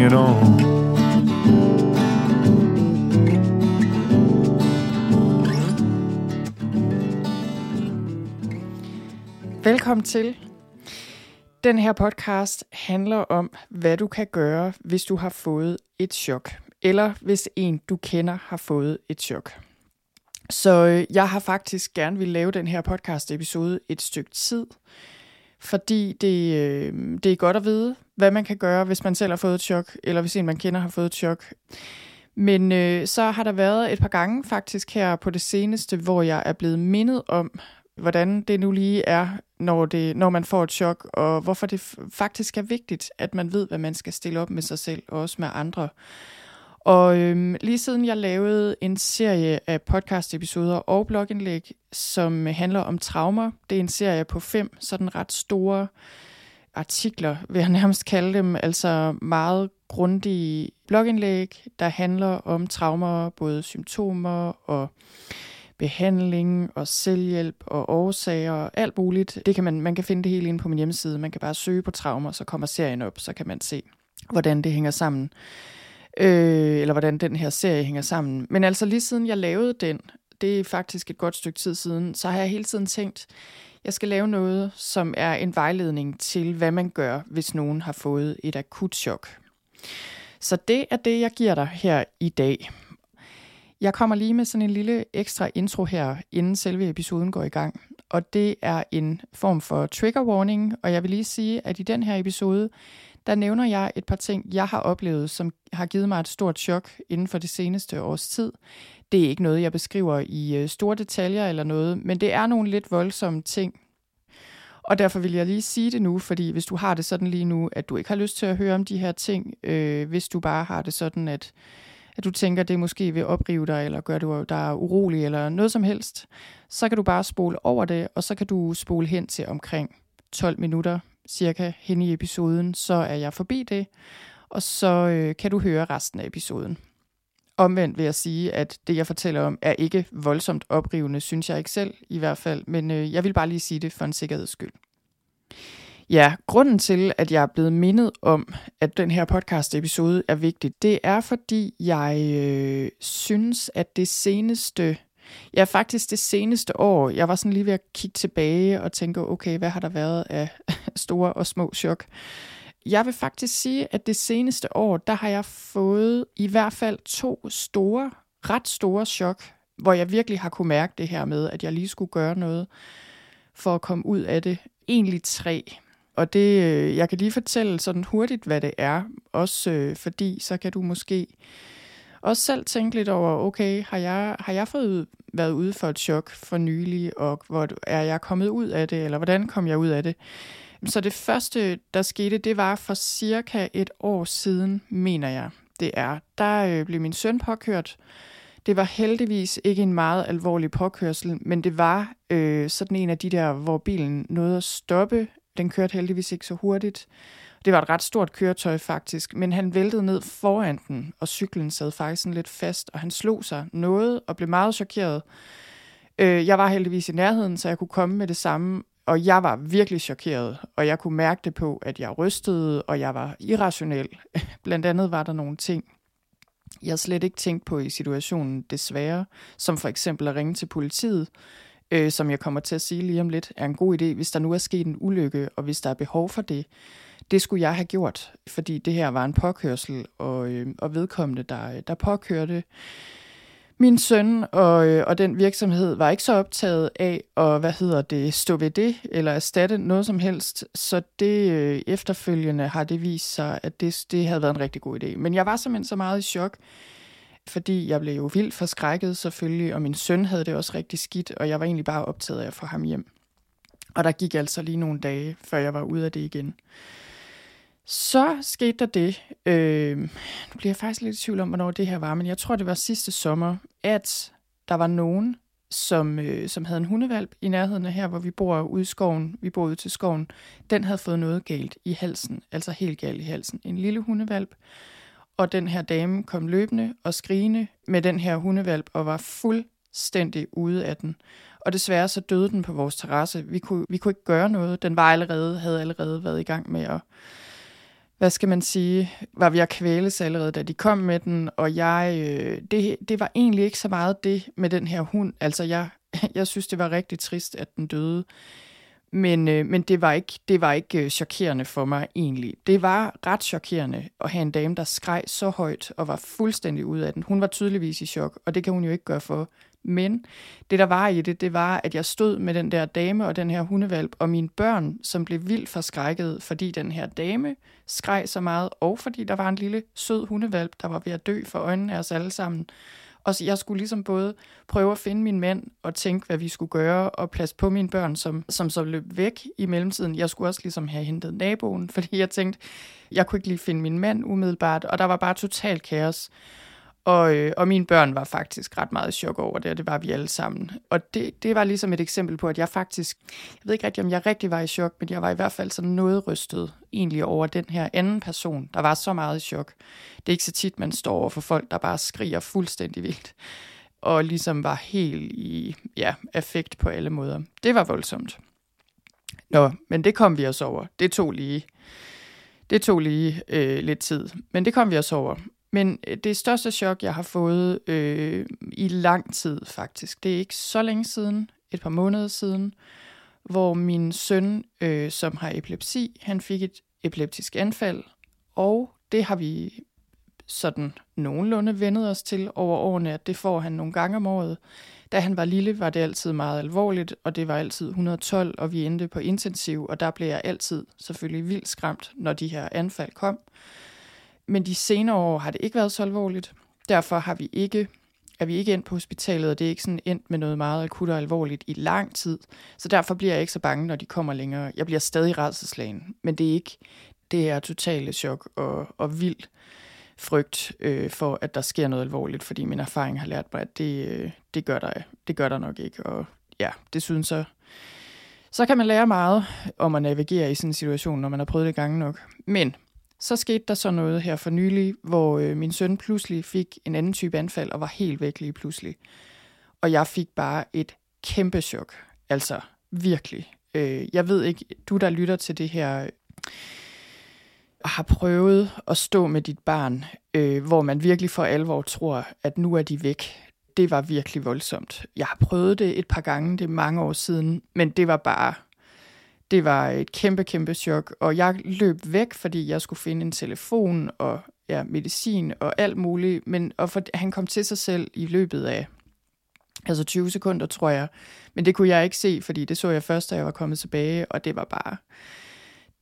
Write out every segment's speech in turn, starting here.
bring it on. Velkommen til. Den her podcast handler om, hvad du kan gøre, hvis du har fået et chok, eller hvis en, du kender, har fået et chok. Så øh, jeg har faktisk gerne vil lave den her podcast-episode et stykke tid, fordi det, øh, det er godt at vide, hvad man kan gøre, hvis man selv har fået et chok, eller hvis en, man kender, har fået et chok. Men øh, så har der været et par gange faktisk her på det seneste, hvor jeg er blevet mindet om, hvordan det nu lige er, når, det, når man får et chok, og hvorfor det faktisk er vigtigt, at man ved, hvad man skal stille op med sig selv, og også med andre. Og øhm, lige siden jeg lavede en serie af podcast-episoder og blogindlæg, som handler om traumer, det er en serie på fem sådan ret store artikler, vil jeg nærmest kalde dem, altså meget grundige blogindlæg, der handler om traumer, både symptomer og behandling og selvhjælp og årsager og alt muligt. Det kan man, man kan finde det hele inde på min hjemmeside. Man kan bare søge på traumer, så kommer serien op, så kan man se, hvordan det hænger sammen. Øh, eller hvordan den her serie hænger sammen. Men altså lige siden jeg lavede den, det er faktisk et godt stykke tid siden, så har jeg hele tiden tænkt, jeg skal lave noget, som er en vejledning til, hvad man gør, hvis nogen har fået et akut chok. Så det er det, jeg giver dig her i dag. Jeg kommer lige med sådan en lille ekstra intro her, inden selve episoden går i gang. Og det er en form for trigger warning, og jeg vil lige sige, at i den her episode, der nævner jeg et par ting, jeg har oplevet, som har givet mig et stort chok inden for det seneste års tid. Det er ikke noget, jeg beskriver i øh, store detaljer eller noget, men det er nogle lidt voldsomme ting. Og derfor vil jeg lige sige det nu, fordi hvis du har det sådan lige nu, at du ikke har lyst til at høre om de her ting, øh, hvis du bare har det sådan, at at du tænker, det måske vil oprive dig, eller gør du dig urolig, eller noget som helst, så kan du bare spole over det, og så kan du spole hen til omkring 12 minutter cirka hen i episoden, så er jeg forbi det, og så øh, kan du høre resten af episoden. Omvendt vil jeg sige, at det jeg fortæller om er ikke voldsomt oprivende, synes jeg ikke selv i hvert fald, men øh, jeg vil bare lige sige det for en sikkerheds skyld. Ja, grunden til, at jeg er blevet mindet om, at den her podcast-episode er vigtig, det er, fordi jeg øh, synes, at det seneste, ja faktisk det seneste år, jeg var sådan lige ved at kigge tilbage og tænke, okay, hvad har der været af store og små chok? Jeg vil faktisk sige, at det seneste år, der har jeg fået i hvert fald to store, ret store chok, hvor jeg virkelig har kunne mærke det her med, at jeg lige skulle gøre noget for at komme ud af det. Egentlig tre. Og det, øh, jeg kan lige fortælle sådan hurtigt, hvad det er, også øh, fordi så kan du måske også selv tænke lidt over, okay, har jeg, har jeg fået været ude for et chok for nylig, og hvor er jeg kommet ud af det, eller hvordan kom jeg ud af det? Så det første, der skete, det var for cirka et år siden, mener jeg, det er. Der øh, blev min søn påkørt. Det var heldigvis ikke en meget alvorlig påkørsel, men det var øh, sådan en af de der, hvor bilen nåede at stoppe den kørte heldigvis ikke så hurtigt. Det var et ret stort køretøj faktisk, men han væltede ned foran den, og cyklen sad faktisk sådan lidt fast, og han slog sig noget og blev meget chokeret. Øh, jeg var heldigvis i nærheden, så jeg kunne komme med det samme, og jeg var virkelig chokeret, og jeg kunne mærke det på, at jeg rystede, og jeg var irrationel. Blandt andet var der nogle ting, jeg slet ikke tænkt på i situationen, desværre, som for eksempel at ringe til politiet, øh, som jeg kommer til at sige lige om lidt, er en god idé, hvis der nu er sket en ulykke, og hvis der er behov for det. Det skulle jeg have gjort, fordi det her var en påkørsel, og, øh, og vedkommende, der, der påkørte min søn og, øh, og den virksomhed var ikke så optaget af at, hvad hedder det, stå ved det, eller erstatte noget som helst. Så det øh, efterfølgende har det vist sig, at det, det havde været en rigtig god idé. Men jeg var simpelthen så meget i chok, fordi jeg blev jo vildt forskrækket selvfølgelig, og min søn havde det også rigtig skidt, og jeg var egentlig bare optaget af at få ham hjem. Og der gik altså lige nogle dage, før jeg var ude af det igen. Så skete der det, øh, nu bliver jeg faktisk lidt i tvivl om, hvornår det her var, men jeg tror, det var sidste sommer, at der var nogen, som, øh, som havde en hundevalp i nærheden af her, hvor vi bor ude i skoven. Vi bor ude til skoven. Den havde fået noget galt i halsen, altså helt galt i halsen. En lille hundevalp. Og den her dame kom løbende og skrigende med den her hundevalp og var fuldstændig ude af den. Og desværre så døde den på vores terrasse. Vi kunne, vi kunne ikke gøre noget. Den var allerede, havde allerede været i gang med at, hvad skal man sige, var vi at kvæles allerede, da de kom med den, og jeg, øh, det, det var egentlig ikke så meget det med den her hund. Altså, jeg, jeg synes, det var rigtig trist, at den døde. Men, øh, men det var ikke, det var ikke øh, chokerende for mig egentlig. Det var ret chokerende at have en dame, der skreg så højt og var fuldstændig ude af den. Hun var tydeligvis i chok, og det kan hun jo ikke gøre for. Men det, der var i det, det var, at jeg stod med den der dame og den her hundevalp, og mine børn, som blev vildt forskrækket, fordi den her dame skreg så meget, og fordi der var en lille sød hundevalp, der var ved at dø for øjnene af os alle sammen. Og så jeg skulle ligesom både prøve at finde min mand og tænke, hvad vi skulle gøre, og plads på mine børn, som, som så løb væk i mellemtiden. Jeg skulle også ligesom have hentet naboen, fordi jeg tænkte, jeg kunne ikke lige finde min mand umiddelbart, og der var bare totalt kaos. Og, øh, og mine børn var faktisk ret meget i chok over det, og det var vi alle sammen. Og det, det var ligesom et eksempel på, at jeg faktisk, jeg ved ikke rigtig, om jeg rigtig var i chok, men jeg var i hvert fald sådan noget rystet egentlig over den her anden person, der var så meget i chok. Det er ikke så tit, man står over for folk, der bare skriger fuldstændig vildt, og ligesom var helt i ja, affekt på alle måder. Det var voldsomt. Nå, men det kom vi os over. Det tog lige, det tog lige øh, lidt tid, men det kom vi os over. Men øh, det største chok, jeg har fået øh, i lang tid faktisk, det er ikke så længe siden, et par måneder siden, hvor min søn, øh, som har epilepsi, han fik et epileptisk anfald, og det har vi sådan nogenlunde vendet os til over årene, at det får han nogle gange om året. Da han var lille, var det altid meget alvorligt, og det var altid 112, og vi endte på intensiv, og der blev jeg altid selvfølgelig vildt skræmt, når de her anfald kom. Men de senere år har det ikke været så alvorligt. Derfor har vi ikke, er vi ikke endt på hospitalet, og det er ikke sådan endt med noget meget akut og alvorligt i lang tid. Så derfor bliver jeg ikke så bange, når de kommer længere. Jeg bliver stadig redselslagen, men det er ikke det er totale chok og, og vild frygt øh, for, at der sker noget alvorligt, fordi min erfaring har lært mig, at det, øh, det, gør, der, det gør der nok ikke. Og ja, det synes så, så kan man lære meget om at navigere i sådan en situation, når man har prøvet det gange nok. Men så skete der så noget her for nylig, hvor øh, min søn pludselig fik en anden type anfald og var helt væk lige pludselig. Og jeg fik bare et kæmpe chok. Altså virkelig. Øh, jeg ved ikke, du der lytter til det her, øh, har prøvet at stå med dit barn, øh, hvor man virkelig for alvor tror, at nu er de væk. Det var virkelig voldsomt. Jeg har prøvet det et par gange, det er mange år siden, men det var bare det var et kæmpe, kæmpe chok, og jeg løb væk, fordi jeg skulle finde en telefon og ja, medicin og alt muligt, men og for, han kom til sig selv i løbet af altså 20 sekunder, tror jeg. Men det kunne jeg ikke se, fordi det så jeg først, da jeg var kommet tilbage, og det var bare,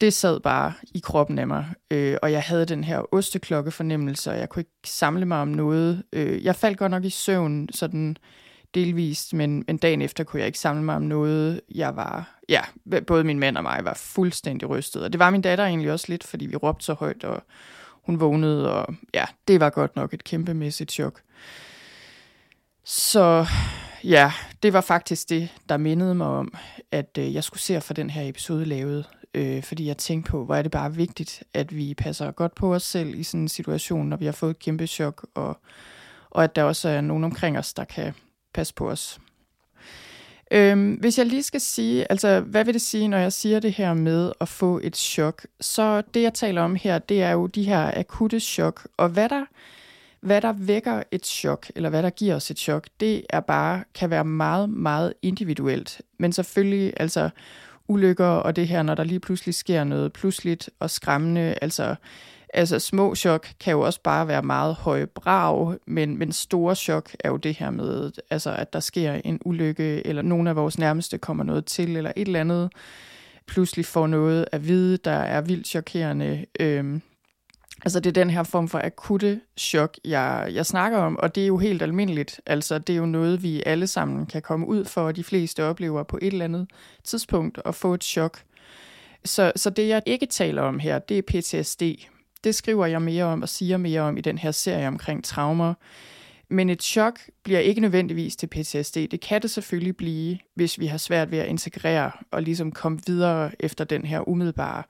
det sad bare i kroppen af mig, øh, og jeg havde den her osteklokke fornemmelse, og jeg kunne ikke samle mig om noget. Øh, jeg faldt godt nok i søvn, sådan delvist, men, men dagen efter kunne jeg ikke samle mig om noget. Jeg var, ja, både min mand og mig var fuldstændig rystet, og det var min datter egentlig også lidt, fordi vi råbte så højt, og hun vågnede, og ja, det var godt nok et kæmpemæssigt chok. Så ja, det var faktisk det, der mindede mig om, at øh, jeg skulle se for den her episode lavet, øh, fordi jeg tænkte på, hvor er det bare vigtigt, at vi passer godt på os selv i sådan en situation, når vi har fået et kæmpe chok, og, og at der også er nogen omkring os, der kan passe på os. Øhm, hvis jeg lige skal sige, altså hvad vil det sige, når jeg siger det her med at få et chok, så det jeg taler om her, det er jo de her akutte chok, og hvad der, hvad der vækker et chok, eller hvad der giver os et chok, det er bare, kan være meget, meget individuelt. Men selvfølgelig, altså ulykker og det her, når der lige pludselig sker noget pludseligt og skræmmende, altså Altså små chok kan jo også bare være meget høje brag, men, men store chok er jo det her med, altså, at der sker en ulykke, eller nogen af vores nærmeste kommer noget til, eller et eller andet pludselig får noget at vide, der er vildt chokerende. Øhm, altså det er den her form for akutte chok, jeg, jeg snakker om, og det er jo helt almindeligt. Altså det er jo noget, vi alle sammen kan komme ud for, og de fleste oplever på et eller andet tidspunkt at få et chok. Så, så det, jeg ikke taler om her, det er PTSD. Det skriver jeg mere om og siger mere om i den her serie omkring traumer. Men et chok bliver ikke nødvendigvis til PTSD. Det kan det selvfølgelig blive, hvis vi har svært ved at integrere og ligesom komme videre efter den her umiddelbare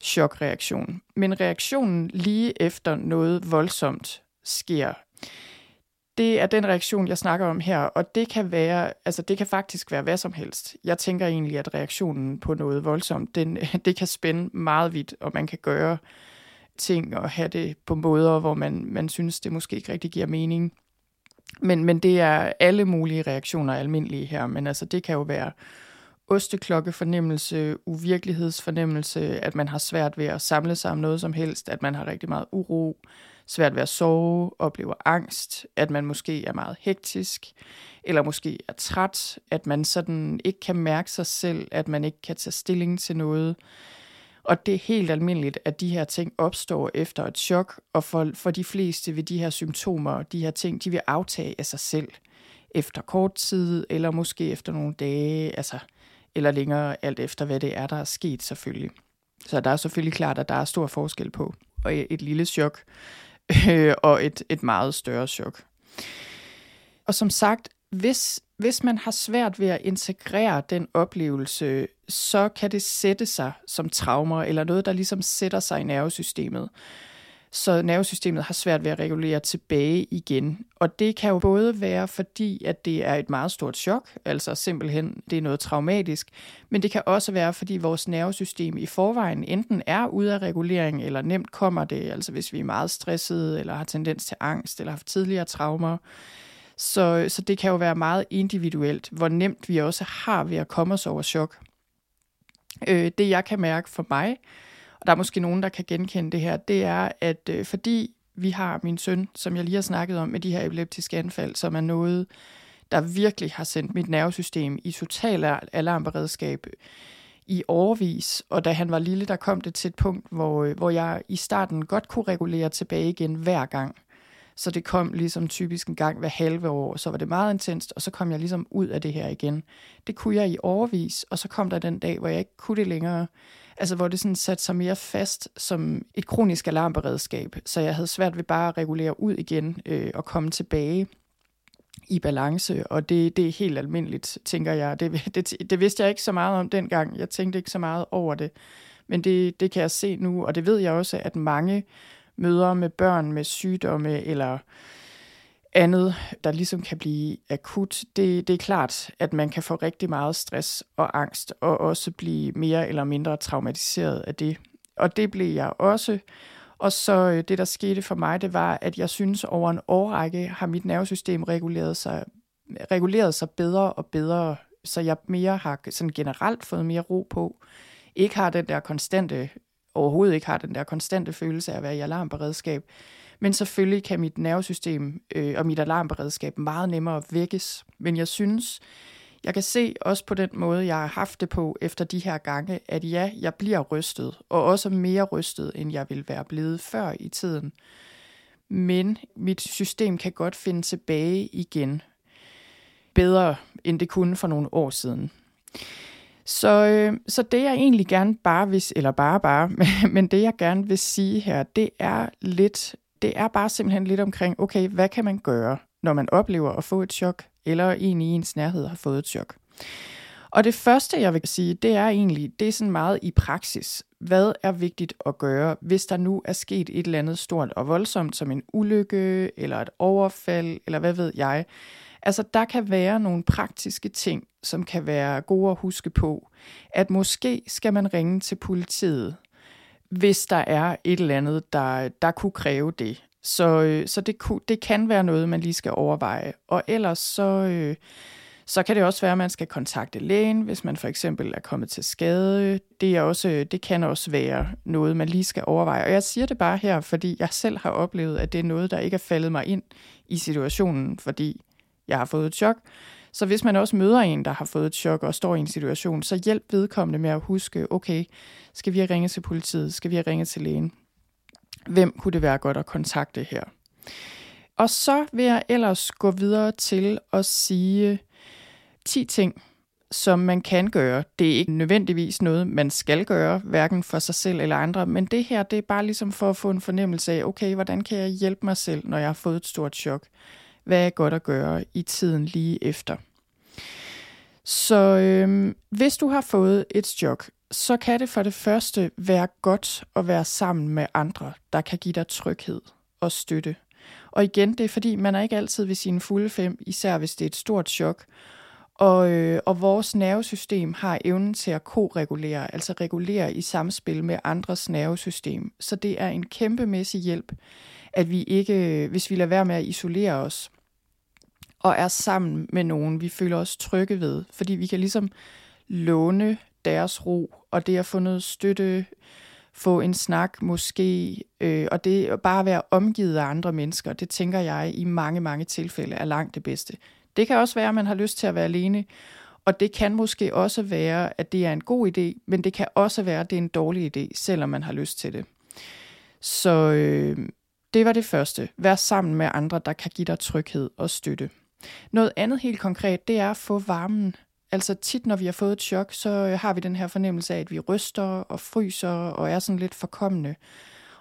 chokreaktion. Men reaktionen lige efter noget voldsomt sker, det er den reaktion, jeg snakker om her, og det kan være, altså det kan faktisk være hvad som helst. Jeg tænker egentlig, at reaktionen på noget voldsomt, den, det kan spænde meget vidt, og man kan gøre ting og have det på måder, hvor man, man synes, det måske ikke rigtig giver mening. Men, men det er alle mulige reaktioner almindelige her, men altså det kan jo være osteklokkefornemmelse, uvirkelighedsfornemmelse, at man har svært ved at samle sig om noget som helst, at man har rigtig meget uro, svært ved at sove, oplever angst, at man måske er meget hektisk, eller måske er træt, at man sådan ikke kan mærke sig selv, at man ikke kan tage stilling til noget. Og det er helt almindeligt, at de her ting opstår efter et chok, og for, for de fleste vil de her symptomer, de her ting, de vil aftage af sig selv efter kort tid, eller måske efter nogle dage, altså, eller længere, alt efter hvad det er, der er sket selvfølgelig. Så der er selvfølgelig klart, at der er stor forskel på og et lille chok øh, og et, et meget større chok. Og som sagt, hvis, hvis man har svært ved at integrere den oplevelse, så kan det sætte sig som traumer, eller noget, der ligesom sætter sig i nervesystemet. Så nervesystemet har svært ved at regulere tilbage igen. Og det kan jo både være fordi, at det er et meget stort chok, altså simpelthen det er noget traumatisk, men det kan også være fordi vores nervesystem i forvejen enten er ude af regulering, eller nemt kommer det, altså hvis vi er meget stressede, eller har tendens til angst, eller har haft tidligere traumer. Så, så det kan jo være meget individuelt, hvor nemt vi også har ved at komme os over chok. Øh, det jeg kan mærke for mig, og der er måske nogen, der kan genkende det her, det er, at øh, fordi vi har min søn, som jeg lige har snakket om, med de her epileptiske anfald, som er noget, der virkelig har sendt mit nervesystem i total alarmberedskab i overvis. Og da han var lille, der kom det til et punkt, hvor, øh, hvor jeg i starten godt kunne regulere tilbage igen hver gang. Så det kom ligesom typisk en gang hver halve år, så var det meget intenst, og så kom jeg ligesom ud af det her igen. Det kunne jeg i overvis, og så kom der den dag, hvor jeg ikke kunne det længere. Altså hvor det sådan satte sig mere fast som et kronisk alarmberedskab, så jeg havde svært ved bare at regulere ud igen øh, og komme tilbage i balance, og det, det er helt almindeligt, tænker jeg. Det, det, det vidste jeg ikke så meget om dengang. Jeg tænkte ikke så meget over det, men det, det kan jeg se nu, og det ved jeg også, at mange møder med børn med sygdomme eller andet, der ligesom kan blive akut, det, det er klart, at man kan få rigtig meget stress og angst, og også blive mere eller mindre traumatiseret af det. Og det blev jeg også. Og så øh, det, der skete for mig, det var, at jeg synes, over en årrække har mit nervesystem reguleret sig, reguleret sig bedre og bedre, så jeg mere har sådan generelt fået mere ro på. Ikke har den der konstante, overhovedet ikke har den der konstante følelse af at være i alarmberedskab, men selvfølgelig kan mit nervesystem øh, og mit alarmberedskab meget nemmere vækkes. Men jeg synes, jeg kan se også på den måde, jeg har haft det på efter de her gange, at ja, jeg bliver rystet, og også mere rystet, end jeg ville være blevet før i tiden. Men mit system kan godt finde tilbage igen. Bedre, end det kunne for nogle år siden. Så, øh, så det jeg egentlig gerne bare vil, eller bare bare, men det jeg gerne vil sige her, det er lidt det er bare simpelthen lidt omkring, okay, hvad kan man gøre, når man oplever at få et chok, eller en i ens nærhed har fået et chok. Og det første, jeg vil sige, det er egentlig, det er sådan meget i praksis. Hvad er vigtigt at gøre, hvis der nu er sket et eller andet stort og voldsomt, som en ulykke, eller et overfald, eller hvad ved jeg. Altså, der kan være nogle praktiske ting, som kan være gode at huske på. At måske skal man ringe til politiet, hvis der er et eller andet, der, der kunne kræve det. Så, øh, så det, kunne, det kan være noget, man lige skal overveje. Og ellers så, øh, så kan det også være, at man skal kontakte lægen, hvis man for eksempel er kommet til skade. Det, er også, det kan også være noget, man lige skal overveje. Og jeg siger det bare her, fordi jeg selv har oplevet, at det er noget, der ikke er faldet mig ind i situationen, fordi jeg har fået et chok. Så hvis man også møder en, der har fået et chok og står i en situation, så hjælp vedkommende med at huske, okay, skal vi ringe til politiet? Skal vi ringe til lægen? Hvem kunne det være godt at kontakte her? Og så vil jeg ellers gå videre til at sige 10 ting, som man kan gøre. Det er ikke nødvendigvis noget, man skal gøre, hverken for sig selv eller andre, men det her, det er bare ligesom for at få en fornemmelse af, okay, hvordan kan jeg hjælpe mig selv, når jeg har fået et stort chok? Hvad er godt at gøre i tiden lige efter? Så øhm, hvis du har fået et chok, så kan det for det første være godt at være sammen med andre, der kan give dig tryghed og støtte. Og igen, det er fordi, man er ikke altid ved sine fulde fem, især hvis det er et stort chok. Og, øh, og vores nervesystem har evnen til at koregulere, altså regulere i samspil med andres nervesystem. Så det er en kæmpemæssig hjælp, at vi ikke, hvis vi lader være med at isolere os, og er sammen med nogen, vi føler os trygge ved. Fordi vi kan ligesom låne deres ro, og det at få noget støtte, få en snak måske, øh, og det bare at være omgivet af andre mennesker, det tænker jeg i mange, mange tilfælde er langt det bedste. Det kan også være, at man har lyst til at være alene, og det kan måske også være, at det er en god idé, men det kan også være, at det er en dårlig idé, selvom man har lyst til det. Så øh, det var det første. Vær sammen med andre, der kan give dig tryghed og støtte. Noget andet helt konkret, det er at få varmen. Altså tit, når vi har fået et chok, så øh, har vi den her fornemmelse af, at vi ryster og fryser og er sådan lidt forkommende.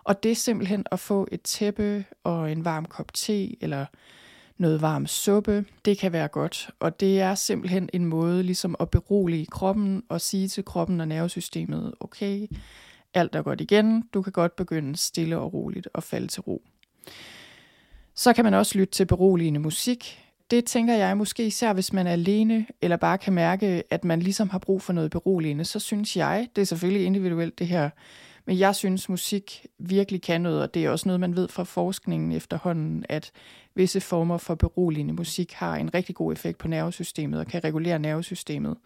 Og det er simpelthen at få et tæppe og en varm kop te eller noget varm suppe. Det kan være godt, og det er simpelthen en måde ligesom at berolige kroppen og sige til kroppen og nervesystemet, okay, alt er godt igen, du kan godt begynde stille og roligt at falde til ro. Så kan man også lytte til beroligende musik. Det tænker jeg måske især, hvis man er alene, eller bare kan mærke, at man ligesom har brug for noget beroligende, så synes jeg, det er selvfølgelig individuelt det her, men jeg synes, musik virkelig kan noget, og det er også noget, man ved fra forskningen efterhånden, at visse former for beroligende musik har en rigtig god effekt på nervesystemet og kan regulere nervesystemet.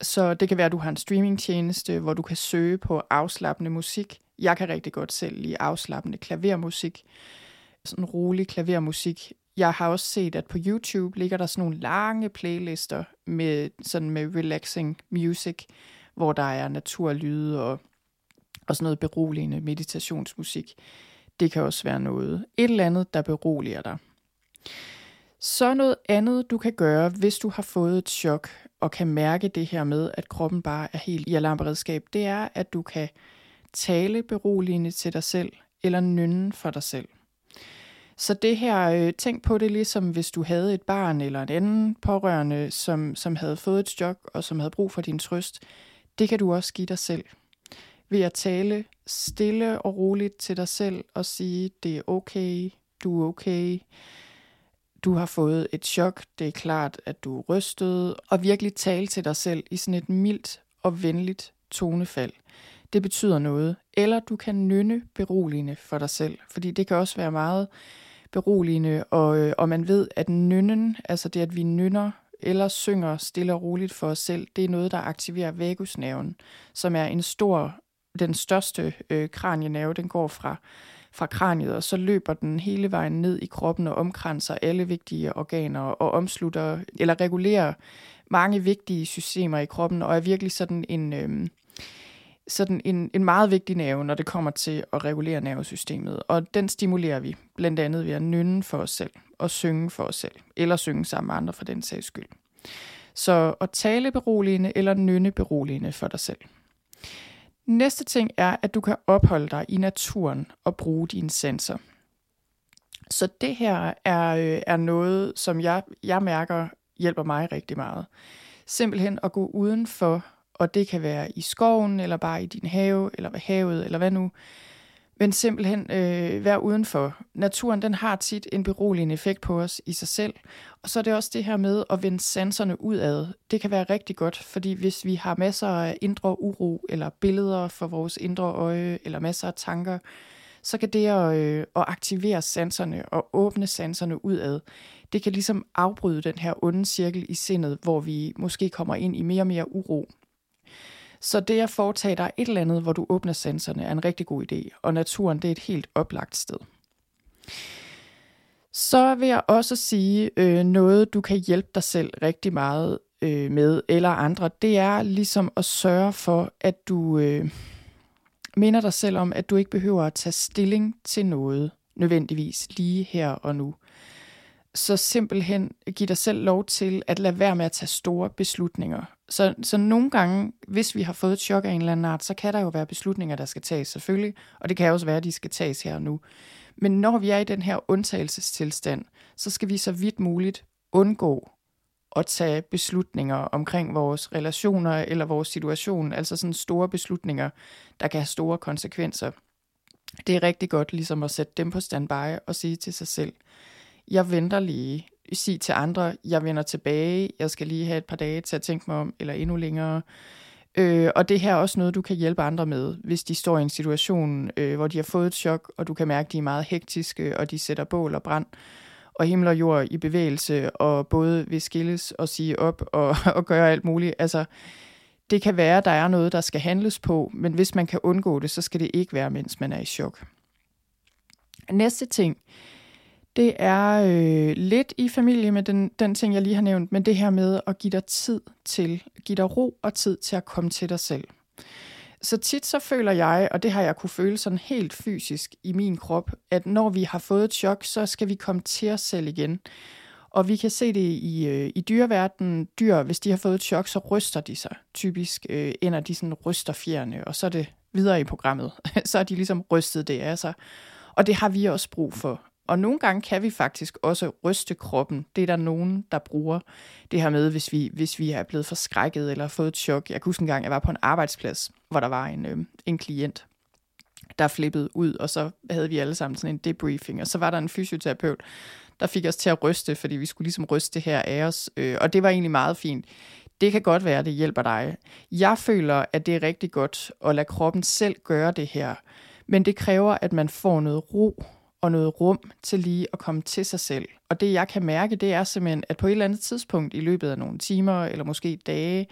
Så det kan være, at du har en streamingtjeneste, hvor du kan søge på afslappende musik. Jeg kan rigtig godt selv lide afslappende klavermusik. Sådan rolig klavermusik. Jeg har også set, at på YouTube ligger der sådan nogle lange playlister med, sådan med relaxing music, hvor der er naturlyde og, og sådan noget beroligende meditationsmusik. Det kan også være noget. Et eller andet, der beroliger dig. Så noget andet, du kan gøre, hvis du har fået et chok, og kan mærke det her med, at kroppen bare er helt i alarmberedskab, det er, at du kan tale beroligende til dig selv, eller nynne for dig selv. Så det her, øh, tænk på det ligesom hvis du havde et barn eller en anden pårørende, som, som havde fået et chok og som havde brug for din trøst. Det kan du også give dig selv. Ved at tale stille og roligt til dig selv og sige, det er okay, du er okay, du har fået et chok, det er klart, at du er rystet, og virkelig tale til dig selv i sådan et mildt og venligt tonefald. Det betyder noget. Eller du kan nynne beroligende for dig selv, fordi det kan også være meget beroligende, og, øh, og man ved, at nynnen, altså det, at vi nynner eller synger stille og roligt for os selv, det er noget, der aktiverer vagusnerven, som er en stor, den største øh, kranienerve, den går fra, fra kraniet, og så løber den hele vejen ned i kroppen og omkranser alle vigtige organer og omslutter, eller regulerer mange vigtige systemer i kroppen, og er virkelig sådan en... Øh, sådan en, en meget vigtig nerve, når det kommer til at regulere nervesystemet. Og den stimulerer vi blandt andet ved at nynne for os selv og synge for os selv, eller synge sammen med andre for den sags skyld. Så at tale beroligende eller nynne beroligende for dig selv. Næste ting er, at du kan opholde dig i naturen og bruge dine sanser. Så det her er, øh, er noget, som jeg, jeg mærker hjælper mig rigtig meget. Simpelthen at gå udenfor og det kan være i skoven, eller bare i din have, eller ved havet, eller hvad nu. Men simpelthen øh, være udenfor. Naturen den har tit en beroligende effekt på os i sig selv. Og så er det også det her med at vende sanserne udad. Det kan være rigtig godt, fordi hvis vi har masser af indre uro, eller billeder for vores indre øje, eller masser af tanker, så kan det at, øh, at aktivere sanserne og åbne sanserne udad, det kan ligesom afbryde den her onde cirkel i sindet, hvor vi måske kommer ind i mere og mere uro. Så det at foretage dig et eller andet, hvor du åbner sanserne, er en rigtig god idé, og naturen det er et helt oplagt sted. Så vil jeg også sige øh, noget, du kan hjælpe dig selv rigtig meget øh, med, eller andre. Det er ligesom at sørge for, at du øh, minder dig selv om, at du ikke behøver at tage stilling til noget nødvendigvis lige her og nu. Så simpelthen give dig selv lov til at lade være med at tage store beslutninger Så, så nogle gange, hvis vi har fået et chok af en eller anden art, så kan der jo være beslutninger, der skal tages selvfølgelig, og det kan også være, at de skal tages her og nu. Men når vi er i den her undtagelsestilstand, så skal vi så vidt muligt undgå at tage beslutninger omkring vores relationer eller vores situation, altså sådan store beslutninger, der kan have store konsekvenser. Det er rigtig godt ligesom at sætte dem på standby og sige til sig selv, jeg venter lige, sig til andre, jeg vender tilbage, jeg skal lige have et par dage til at tænke mig om, eller endnu længere. Øh, og det her er også noget, du kan hjælpe andre med, hvis de står i en situation, øh, hvor de har fået et chok, og du kan mærke, at de er meget hektiske, og de sætter bål og brand og himmel og jord i bevægelse, og både vil skilles og sige op og, og gøre alt muligt. Altså, det kan være, at der er noget, der skal handles på, men hvis man kan undgå det, så skal det ikke være, mens man er i chok. Næste ting, det er øh, lidt i familie med den, den ting, jeg lige har nævnt, men det her med at give dig tid til, give dig ro og tid til at komme til dig selv. Så tit så føler jeg, og det har jeg kunne føle sådan helt fysisk i min krop, at når vi har fået et chok, så skal vi komme til os selv igen. Og vi kan se det i, øh, i dyreverdenen. Dyr, hvis de har fået et chok, så ryster de sig. Typisk øh, ender de sådan ryster fjerne, og så er det videre i programmet. så er de ligesom rystet det af sig. Og det har vi også brug for. Og nogle gange kan vi faktisk også ryste kroppen. Det er der nogen, der bruger det her med, hvis vi, hvis vi er blevet forskrækket eller fået et chok. Jeg kan huske en gang, jeg var på en arbejdsplads, hvor der var en, øh, en klient, der flippede ud, og så havde vi alle sammen sådan en debriefing, og så var der en fysioterapeut, der fik os til at ryste, fordi vi skulle ligesom ryste det her af os, øh, og det var egentlig meget fint. Det kan godt være, at det hjælper dig. Jeg føler, at det er rigtig godt at lade kroppen selv gøre det her, men det kræver, at man får noget ro og noget rum til lige at komme til sig selv. Og det jeg kan mærke, det er simpelthen, at på et eller andet tidspunkt i løbet af nogle timer, eller måske dage,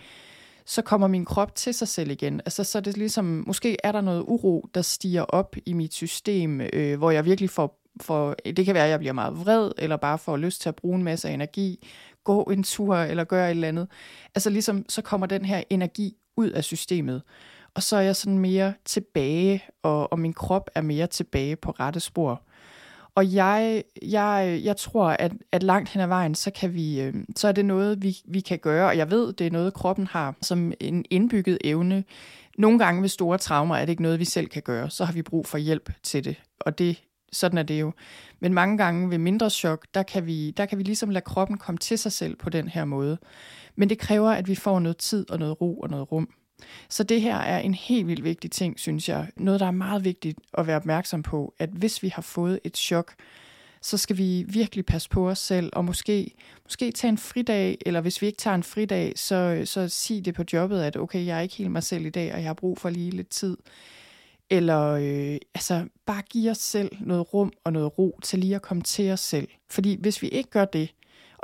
så kommer min krop til sig selv igen. Altså så er det ligesom, måske er der noget uro, der stiger op i mit system, øh, hvor jeg virkelig får, får, det kan være, at jeg bliver meget vred, eller bare får lyst til at bruge en masse energi, gå en tur, eller gøre et eller andet. Altså ligesom, så kommer den her energi ud af systemet. Og så er jeg sådan mere tilbage, og, og min krop er mere tilbage på rette spor. Og jeg, jeg, jeg tror, at, at langt hen ad vejen, så, kan vi, øh, så er det noget, vi, vi kan gøre, og jeg ved, det er noget, kroppen har som en indbygget evne. Nogle gange ved store traumer er det ikke noget, vi selv kan gøre, så har vi brug for hjælp til det, og det, sådan er det jo. Men mange gange ved mindre chok, der kan, vi, der kan vi ligesom lade kroppen komme til sig selv på den her måde. Men det kræver, at vi får noget tid og noget ro og noget rum. Så det her er en helt vildt vigtig ting, synes jeg. Noget, der er meget vigtigt at være opmærksom på, at hvis vi har fået et chok, så skal vi virkelig passe på os selv, og måske, måske tage en fridag, eller hvis vi ikke tager en fridag, så, så sig det på jobbet, at okay, jeg er ikke helt mig selv i dag, og jeg har brug for lige lidt tid. Eller øh, altså, bare give os selv noget rum og noget ro til lige at komme til os selv. Fordi hvis vi ikke gør det,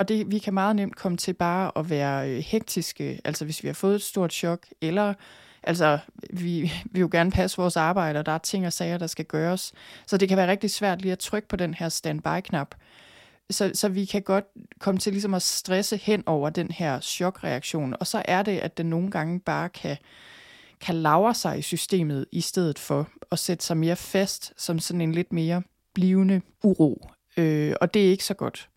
og det, vi kan meget nemt komme til bare at være øh, hektiske, altså hvis vi har fået et stort chok, eller altså vi vi vil jo gerne passe vores arbejde, og der er ting og sager, der skal gøres. Så det kan være rigtig svært lige at trykke på den her standby-knap. Så, så vi kan godt komme til ligesom at stresse hen over den her chokreaktion, og så er det, at den nogle gange bare kan, kan lavre sig i systemet, i stedet for at sætte sig mere fast som sådan en lidt mere blivende uro. Øh, og det er ikke så godt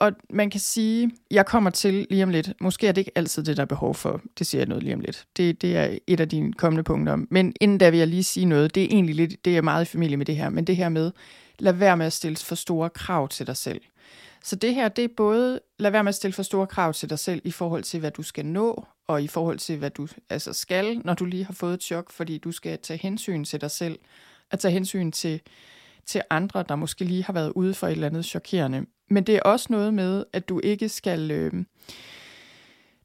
og man kan sige, jeg kommer til lige om lidt, måske er det ikke altid det, der er behov for, det siger jeg noget lige om lidt. Det, det er et af dine kommende punkter. Men inden da vil jeg lige sige noget, det er egentlig lidt, det er meget i familie med det her, men det her med, lad være med at stille for store krav til dig selv. Så det her, det er både, lad være med at stille for store krav til dig selv i forhold til, hvad du skal nå, og i forhold til, hvad du altså skal, når du lige har fået et chok, fordi du skal tage hensyn til dig selv, at tage hensyn til, til andre, der måske lige har været ude for et eller andet chokerende. Men det er også noget med, at du ikke skal øh,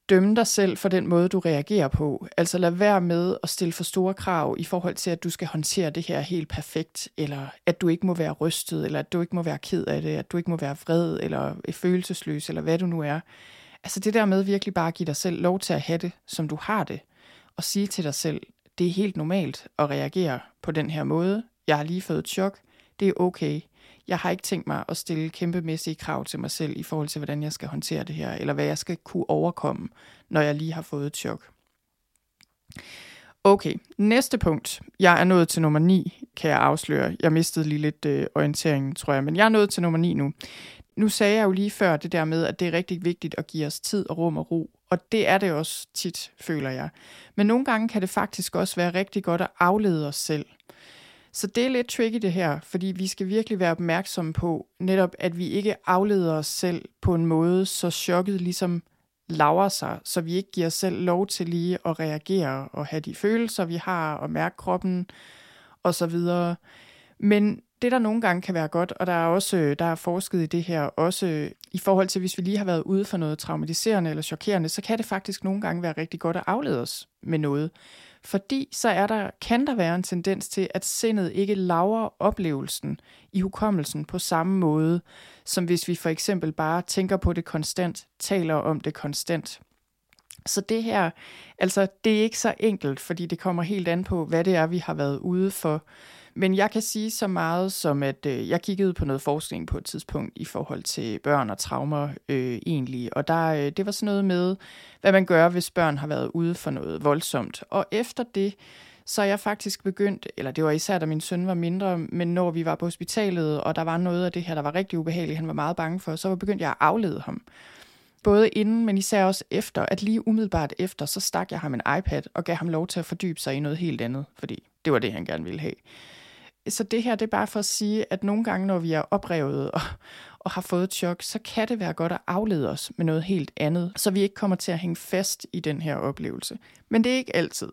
dømme dig selv for den måde, du reagerer på. Altså lad være med at stille for store krav i forhold til, at du skal håndtere det her helt perfekt, eller at du ikke må være rystet, eller at du ikke må være ked af det, at du ikke må være vred, eller følelsesløs, eller hvad du nu er. Altså det der med virkelig bare at give dig selv lov til at have det, som du har det, og sige til dig selv, det er helt normalt at reagere på den her måde. Jeg har lige fået et chok. Det er okay jeg har ikke tænkt mig at stille kæmpemæssige krav til mig selv i forhold til, hvordan jeg skal håndtere det her, eller hvad jeg skal kunne overkomme, når jeg lige har fået et chok. Okay, næste punkt. Jeg er nået til nummer 9, kan jeg afsløre. Jeg mistede lige lidt øh, orienteringen, tror jeg, men jeg er nået til nummer 9 nu. Nu sagde jeg jo lige før det der med, at det er rigtig vigtigt at give os tid og rum og ro Og det er det også tit, føler jeg. Men nogle gange kan det faktisk også være rigtig godt at aflede os selv. Så det er lidt tricky det her, fordi vi skal virkelig være opmærksomme på netop, at vi ikke afleder os selv på en måde, så chokket ligesom laver sig, så vi ikke giver os selv lov til lige at reagere og have de følelser, vi har, og mærke kroppen og så videre. Men det, der nogle gange kan være godt, og der er også der er forsket i det her, også i forhold til, hvis vi lige har været ude for noget traumatiserende eller chokerende, så kan det faktisk nogle gange være rigtig godt at aflede os med noget. Fordi så er der, kan der være en tendens til, at sindet ikke laver oplevelsen i hukommelsen på samme måde, som hvis vi for eksempel bare tænker på det konstant, taler om det konstant. Så det her, altså det er ikke så enkelt, fordi det kommer helt an på, hvad det er, vi har været ude for. Men jeg kan sige så meget som, at øh, jeg kiggede på noget forskning på et tidspunkt i forhold til børn og traumer øh, egentlig, og der, øh, det var sådan noget med, hvad man gør, hvis børn har været ude for noget voldsomt. Og efter det, så er jeg faktisk begyndt, eller det var især da min søn var mindre, men når vi var på hospitalet, og der var noget af det her, der var rigtig ubehageligt, han var meget bange for, så var begyndt jeg at aflede ham. Både inden, men især også efter, at lige umiddelbart efter, så stak jeg ham en iPad og gav ham lov til at fordybe sig i noget helt andet, fordi det var det, han gerne ville have. Så det her, det er bare for at sige, at nogle gange, når vi er oprevet og, og har fået et chok, så kan det være godt at aflede os med noget helt andet, så vi ikke kommer til at hænge fast i den her oplevelse. Men det er ikke altid.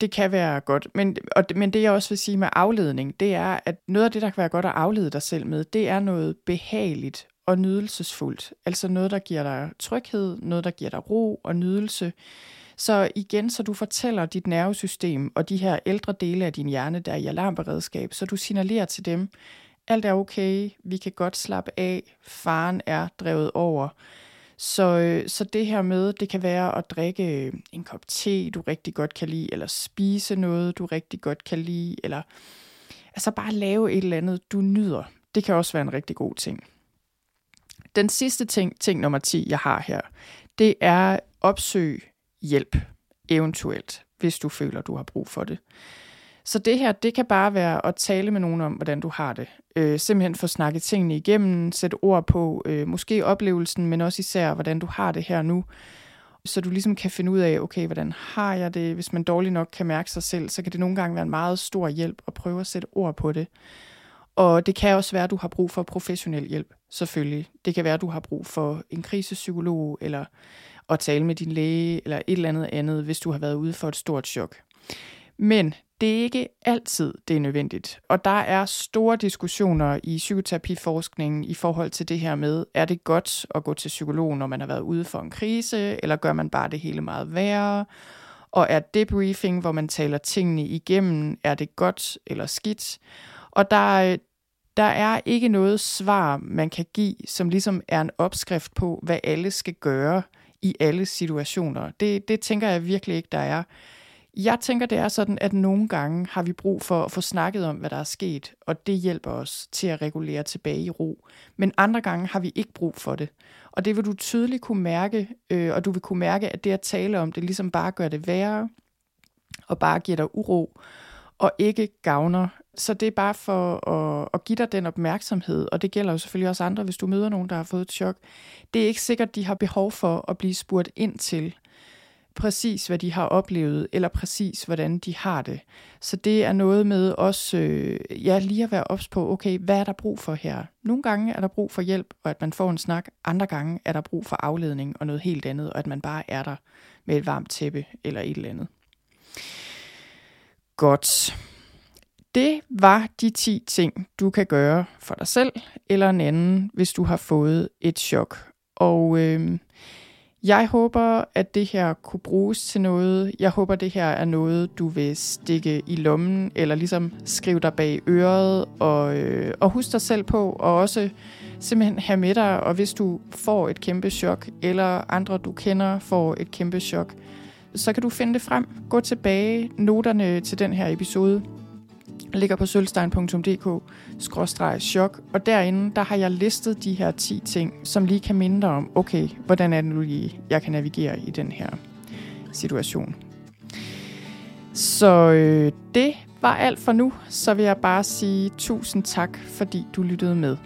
Det kan være godt, men, og, men det jeg også vil sige med afledning, det er, at noget af det, der kan være godt at aflede dig selv med, det er noget behageligt og nydelsesfuldt. Altså noget, der giver dig tryghed, noget, der giver dig ro og nydelse. Så igen, så du fortæller dit nervesystem og de her ældre dele af din hjerne, der er i alarmberedskab, så du signalerer til dem, alt er okay, vi kan godt slappe af, faren er drevet over. Så, øh, så det her med, det kan være at drikke øh, en kop te, du rigtig godt kan lide, eller spise noget, du rigtig godt kan lide, eller altså bare lave et eller andet, du nyder. Det kan også være en rigtig god ting. Den sidste ting, ting nummer 10, jeg har her, det er opsøg hjælp, eventuelt, hvis du føler, du har brug for det. Så det her, det kan bare være at tale med nogen om, hvordan du har det. Øh, simpelthen få snakket tingene igennem, sætte ord på, øh, måske oplevelsen, men også især, hvordan du har det her nu. Så du ligesom kan finde ud af, okay, hvordan har jeg det? Hvis man dårligt nok kan mærke sig selv, så kan det nogle gange være en meget stor hjælp at prøve at sætte ord på det. Og det kan også være, at du har brug for professionel hjælp, selvfølgelig. Det kan være, at du har brug for en krisepsykolog, eller at tale med din læge, eller et eller andet andet, hvis du har været ude for et stort chok. Men det er ikke altid, det er nødvendigt. Og der er store diskussioner i psykoterapiforskningen i forhold til det her med, er det godt at gå til psykolog, når man har været ude for en krise, eller gør man bare det hele meget værre? Og er debriefing, hvor man taler tingene igennem, er det godt eller skidt? Og der, der er ikke noget svar, man kan give, som ligesom er en opskrift på, hvad alle skal gøre i alle situationer. Det, det tænker jeg virkelig ikke, der er. Jeg tænker, det er sådan, at nogle gange har vi brug for at få snakket om, hvad der er sket, og det hjælper os til at regulere tilbage i ro. Men andre gange har vi ikke brug for det. Og det vil du tydeligt kunne mærke, øh, og du vil kunne mærke, at det at tale om det ligesom bare gør det værre, og bare giver dig uro, og ikke gavner så det er bare for at, at give dig den opmærksomhed, og det gælder jo selvfølgelig også andre, hvis du møder nogen, der har fået et chok. Det er ikke sikkert, de har behov for at blive spurgt ind til præcis, hvad de har oplevet, eller præcis, hvordan de har det. Så det er noget med også, øh, ja, lige at være ops på, okay, hvad er der brug for her? Nogle gange er der brug for hjælp, og at man får en snak. Andre gange er der brug for afledning og noget helt andet, og at man bare er der med et varmt tæppe eller et eller andet. Godt. Det var de 10 ting, du kan gøre for dig selv eller en anden, hvis du har fået et chok. Og øh, jeg håber, at det her kunne bruges til noget. Jeg håber, det her er noget, du vil stikke i lommen, eller ligesom skrive dig bag øret, og, øh, og huske dig selv på, og også simpelthen have med dig, og hvis du får et kæmpe chok, eller andre du kender får et kæmpe chok, så kan du finde det frem. Gå tilbage, noterne til den her episode ligger på sølvstein.dk-chok, og derinde, der har jeg listet de her 10 ting, som lige kan minde dig om, okay, hvordan er det nu lige, jeg kan navigere i den her situation. Så øh, det var alt for nu, så vil jeg bare sige tusind tak, fordi du lyttede med.